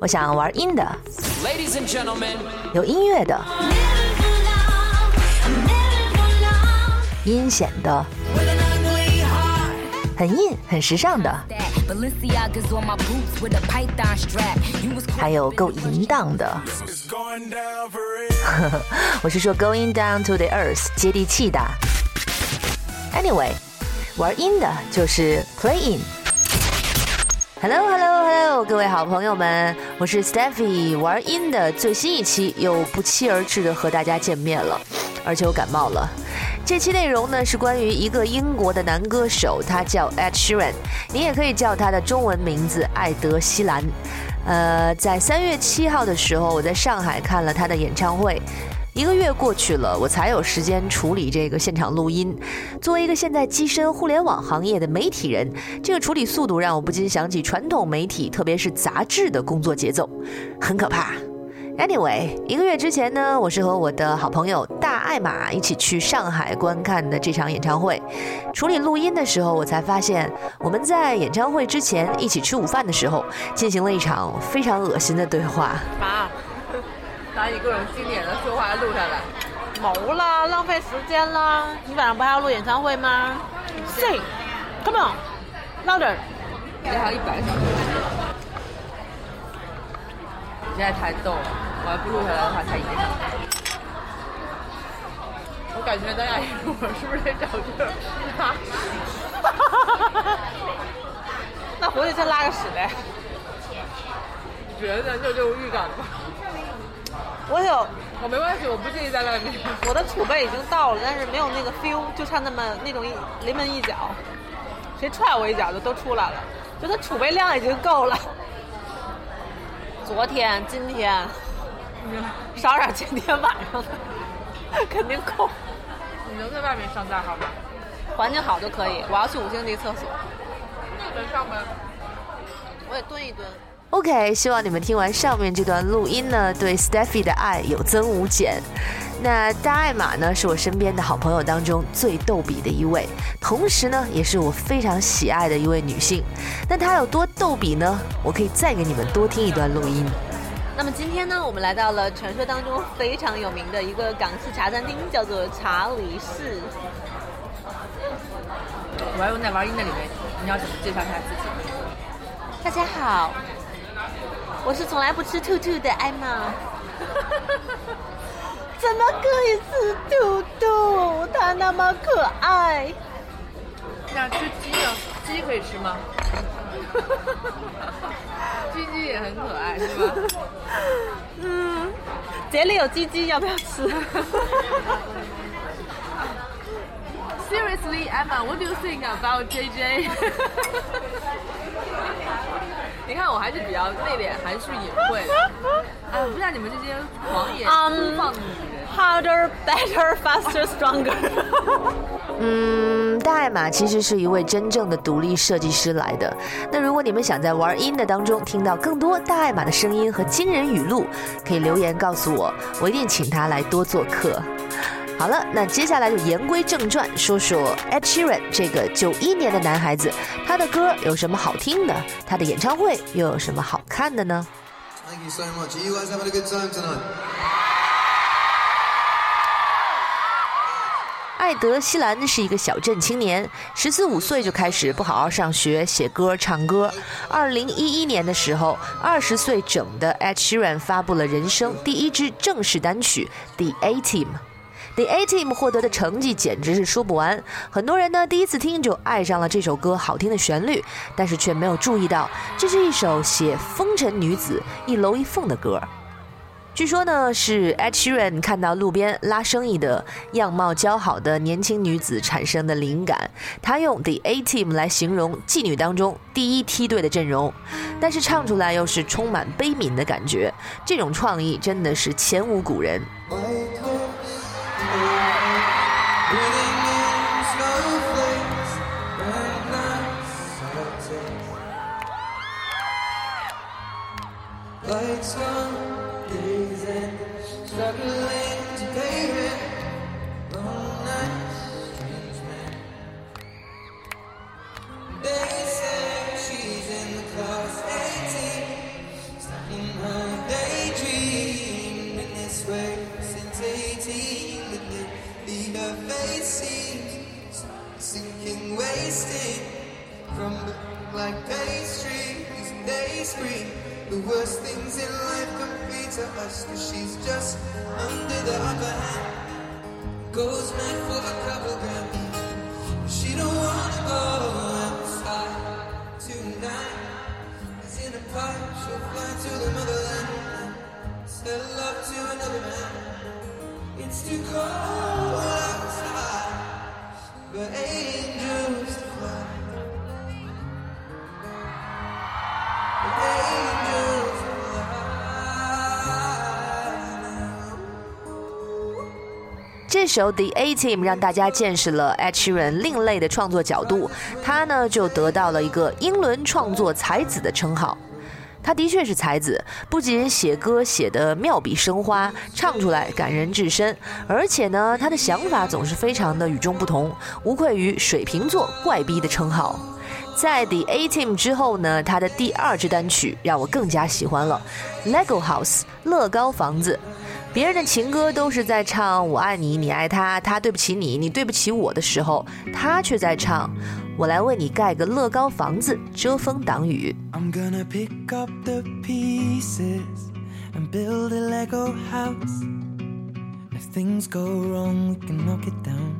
我想玩阴的，Ladies and gentlemen，有音乐的，阴险的，很硬很时尚的，还有够淫荡的。我是说 going down to the earth，接地气的。Anyway，玩阴的就是 play in。Hello，Hello，Hello，各位好朋友们，我是 Steffi，玩音的最新一期又不期而至的和大家见面了，而且我感冒了。这期内容呢是关于一个英国的男歌手，他叫 Ed Sheeran，你也可以叫他的中文名字艾德希兰。呃，在三月七号的时候，我在上海看了他的演唱会。一个月过去了，我才有时间处理这个现场录音。作为一个现在跻身互联网行业的媒体人，这个处理速度让我不禁想起传统媒体，特别是杂志的工作节奏，很可怕。Anyway，一个月之前呢，我是和我的好朋友大爱玛一起去上海观看的这场演唱会。处理录音的时候，我才发现我们在演唱会之前一起吃午饭的时候，进行了一场非常恶心的对话。把你各种经典的说话录下来，谋啦，浪费时间啦。你晚上不还要录演唱会吗？Sing，come on，louder。你还有一百小时。你现在太逗了，我要不录下来的话才一个小时。我感觉咱俩一会儿是不是得找地儿拉屎？那回去再拉个屎呗。觉得就这种预感吧。我有，我没关系，我不介意在外面。我的储备已经到了，但是没有那个 feel，就差那么那种一临门一脚，谁踹我一脚就都出来了。就它储备量已经够了。昨天、今天，少点今天晚上的，肯定够。你能在外面上大号吗？环境好就可以。我要去五星级厕所。那就上呗。我也蹲一蹲。OK，希望你们听完上面这段录音呢，对 Steffy 的爱有增无减。那大爱玛呢，是我身边的好朋友当中最逗比的一位，同时呢，也是我非常喜爱的一位女性。那她有多逗比呢？我可以再给你们多听一段录音。那么今天呢，我们来到了传说当中非常有名的一个港式茶餐厅，叫做查理士。我要用在玩音的里面，你要怎么介绍一下自己？大家好。我是从来不吃兔兔的艾玛，怎么可以吃兔兔？它那么可爱。想吃鸡呢？鸡可以吃吗？鸡鸡也很可爱，是吧？嗯，这里有鸡鸡，要不要吃？Seriously, Emma, what do you think about JJ? 你看，我还是比较内敛、含蓄、隐晦的。哎，不像你们这些狂野粗放的女人。Harder, better, faster, stronger。嗯，大爱玛其实是一位真正的独立设计师来的。那如果你们想在玩音的当中听到更多大爱玛的声音和惊人语录，可以留言告诉我，我一定请他来多做客。好了，那接下来就言归正传，说说 Ed Sheeran 这个九一年的男孩子，他的歌有什么好听的？他的演唱会又有什么好看的呢？艾德希兰是一个小镇青年，十四五岁就开始不好好上学，写歌唱歌。二零一一年的时候，二十岁整的 Ed Sheeran 发布了人生第一支正式单曲《The A Team》。The A Team 获得的成绩简直是说不完，很多人呢第一次听就爱上了这首歌好听的旋律，但是却没有注意到这是一首写风尘女子一楼一凤的歌。据说呢是 Ed Sheeran 看到路边拉生意的样貌姣好的年轻女子产生的灵感，他用 The A Team 来形容妓女当中第一梯队的阵容，但是唱出来又是充满悲悯的感觉，这种创意真的是前无古人。Lights on, dazing, struggling to pay rent. Long nights, strange man. They say she's in the class 18, stuck in her daydream. Been this way since 18, the then her face seems sinking, wasting from like pastry. pastries. They scream the worst things in life come free to us, cause she's just under the upper hand. Goes mad for a couple grams. She don't wanna go outside tonight. Cause in a pipe, she'll fly to the motherland. Sell love to another man. It's too cold outside, but angels 这首《The A Team》让大家见识了 Ed Sheeran 另类的创作角度，他呢就得到了一个英伦创作才子的称号。他的确是才子，不仅写歌写得妙笔生花，唱出来感人至深，而且呢，他的想法总是非常的与众不同，无愧于水瓶座怪逼的称号。在 The A Team 之后呢，他的第二支单曲让我更加喜欢了，《Lego House》乐高房子。别人的情歌都是在唱“我爱你，你爱他，他对不起你，你对不起我”的时候，他却在唱“我来为你盖个乐高房子，遮风挡雨”。I'm gonna pick up the pieces and build a Lego house. If things go wrong, we can knock it down.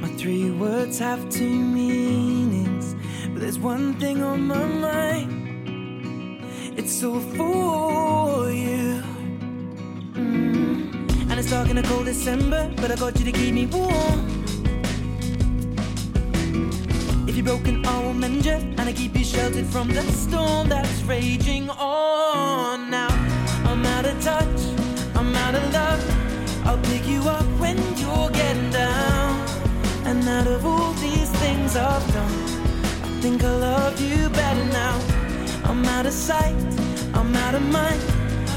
My three words have two meanings, but there's one thing on my mind. It's all for you. Mm. And it's dark in a cold December, but I got you to keep me warm. If you're broken, I will mend you, and I keep you sheltered from the storm that's raging on. Now I'm out of touch, I'm out of love. I'll pick you up when you're getting down. And out of all these things I've done, I think I love you better now. I'm out of sight, I'm out of mind.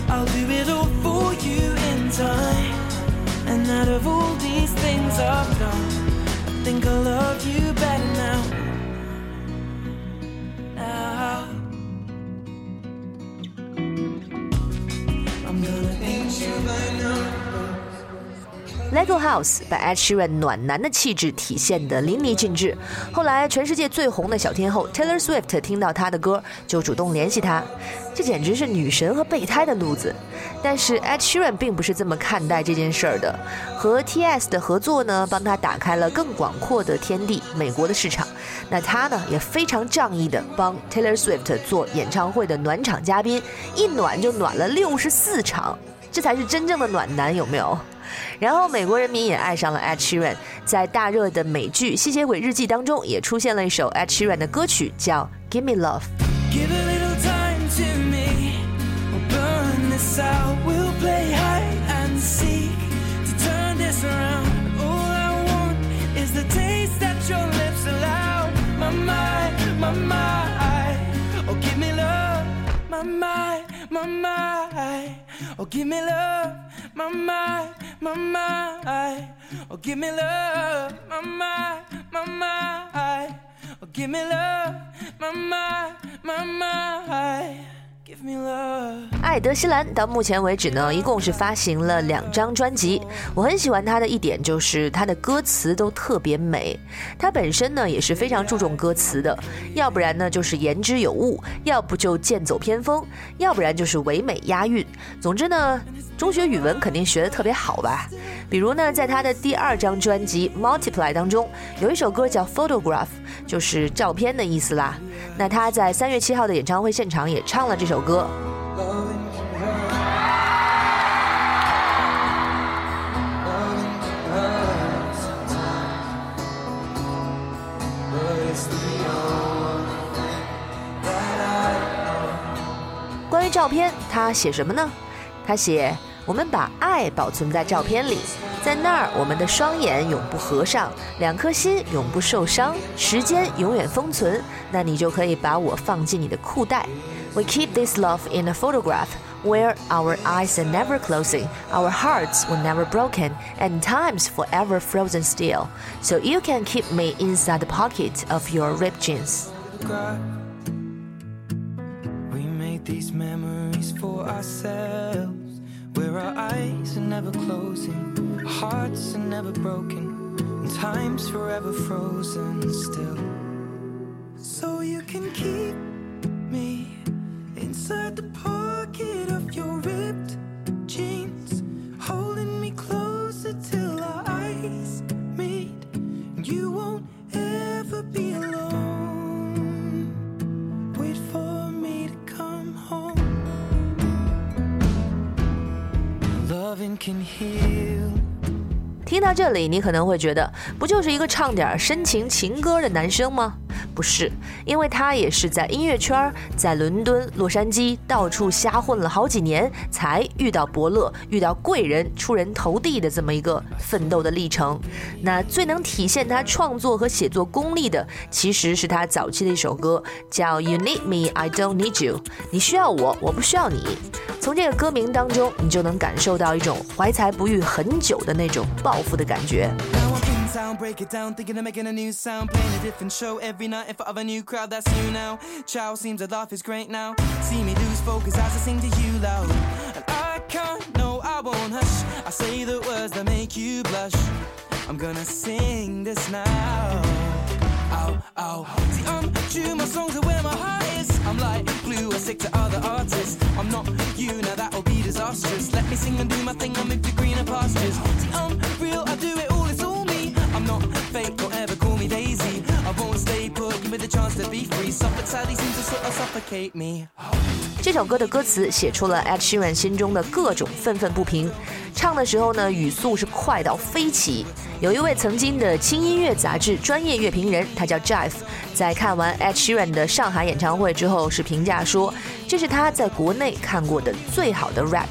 I'll do it all for you in time. And out of all these things Lego House 把 Ed Sheeran 暖男的气质体现得淋漓尽致。后来，全世界最红的小天后 Taylor Swift 听到他的歌，就主动联系他，这简直是女神和备胎的路子。但是 Ed Sheeran 并不是这么看待这件事儿的，和 TS 的合作呢，帮他打开了更广阔的天地——美国的市场。那他呢，也非常仗义的帮 Taylor Swift 做演唱会的暖场嘉宾，一暖就暖了六十四场，这才是真正的暖男，有没有？然后美国人民也爱上了 Ed Sheeran，在大热的美剧《吸血鬼日记》当中也出现了一首 Ed Sheeran 的歌曲，叫《Give Me Love》。My, My my. Oh, give me love. My mind, my mind. Oh, give me love. My mind, my mind. Oh, give me love. My mind, my mind. Oh, give me love, my mind, my mind. Give me love. 艾德希兰到目前为止呢，一共是发行了两张专辑。我很喜欢他的一点就是他的歌词都特别美。他本身呢也是非常注重歌词的，要不然呢就是言之有物，要不就剑走偏锋，要不然就是唯美押韵。总之呢，中学语文肯定学得特别好吧？比如呢，在他的第二张专辑《Multiply》当中，有一首歌叫《Photograph》，就是照片的意思啦。那他在三月七号的演唱会现场也唱了这首歌。关于照片，他写什么呢？他写：“我们把爱保存在照片里。”在那儿，我们的双眼永不合上，两颗心永不受伤，时间永远封存。那你就可以把我放进你的裤袋。We keep this love in a photograph. Where our eyes are never closing, our hearts were never broken, and time's forever frozen still. So you can keep me inside the pocket of your ripped jeans. photograph. We made these memories for ourselves. where our eyes are never closing, our hearts are never broken, and time's forever frozen still. So you can keep me inside the pocket 听到这里，你可能会觉得，不就是一个唱点深情情歌的男生吗？不是，因为他也是在音乐圈，在伦敦、洛杉矶到处瞎混了好几年，才遇到伯乐，遇到贵人，出人头地的这么一个奋斗的历程。那最能体现他创作和写作功力的，其实是他早期的一首歌，叫《You Need Me, I Don't Need You》，你需要我，我不需要你。从这个歌名当中，你就能感受到一种怀才不遇很久的那种抱负的感觉。Sound, break it down, thinking of making a new sound, playing a different show every night in front of a new crowd. That's you now. Chow seems to laugh is great now. See me lose focus as I sing to you loud, and I can't, no, I won't hush. I say the words that make you blush. I'm gonna sing this now. Ow, ow. See, I'm true, my songs are where my heart is. I'm like glue, I stick to other artists. I'm not you, now that'll be disastrous. Let me sing and do my thing, I'll move to greener pastures. 这首歌的歌词写出了 Ed Sheeran 心中的各种愤愤不平，唱的时候呢，语速是快到飞起。有一位曾经的轻音乐杂志专业乐评人，他叫 Jeff，在看完 Ed Sheeran 的上海演唱会之后，是评价说，这是他在国内看过的最好的 rap。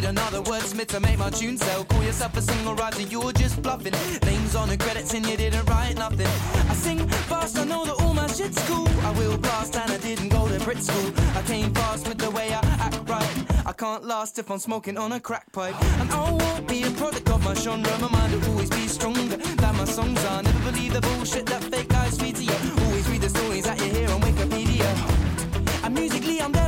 Need another wordsmith to make my tune sell. Call yourself a singer writer, you're just bluffing. Names on the credits and you didn't write nothing. I sing fast, I know that all my shit's cool. I will blast and I didn't go to Brit school. I came fast with the way I act right. I can't last if I'm smoking on a crack pipe. And I won't be a product of my genre. My mind will always be stronger than my songs are. Never believe the bullshit that fake guys feed to you. Always read the stories that you hear on Wikipedia. And musically I'm demonstrating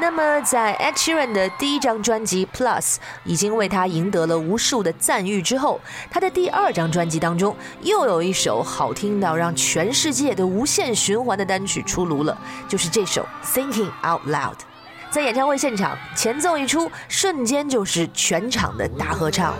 那么，在 Ed Sheeran 的第一张专辑《Plus》已经为他赢得了无数的赞誉之后，他的第二张专辑当中又有一首好听到让全世界都无限循环的单曲出炉了，就是这首《Thinking Out Loud》。在演唱会现场，前奏一出，瞬间就是全场的大合唱。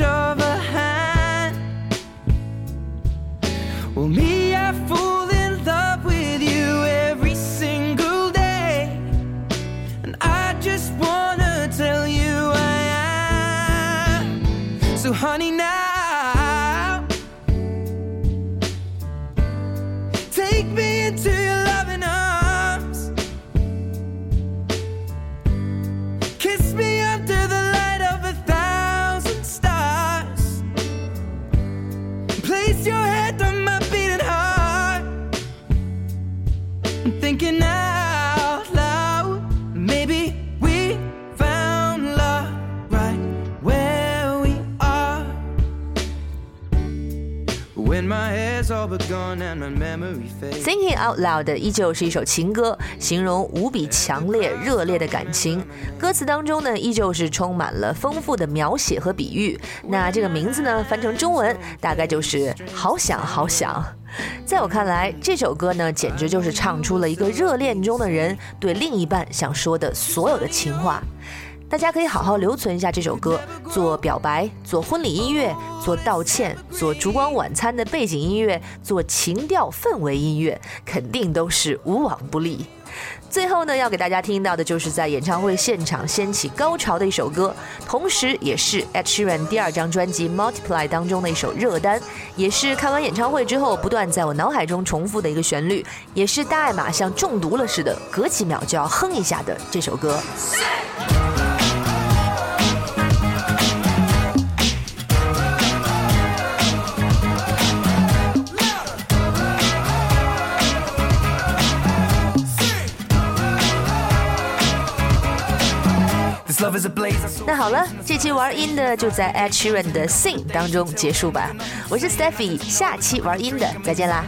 Of a hand. Well, me, Place your head Thinking Out Loud 依旧是一首情歌，形容无比强烈、热烈的感情。歌词当中呢，依旧是充满了丰富的描写和比喻。那这个名字呢，翻成中文大概就是“好想好想”。在我看来，这首歌呢，简直就是唱出了一个热恋中的人对另一半想说的所有的情话。大家可以好好留存一下这首歌，做表白，做婚礼音乐，做道歉，做烛光晚餐的背景音乐，做情调氛围音乐，肯定都是无往不利。最后呢，要给大家听到的就是在演唱会现场掀起高潮的一首歌，同时也是 Ed Sheeran 第二张专辑《Multiply》当中的一首热单，也是看完演唱会之后不断在我脑海中重复的一个旋律，也是大爱马像中毒了似的，隔几秒就要哼一下的这首歌。那好了，这期玩音的就在 Ed Sheeran 的 Sing 当中结束吧。我是 Stephy，下期玩音的再见啦。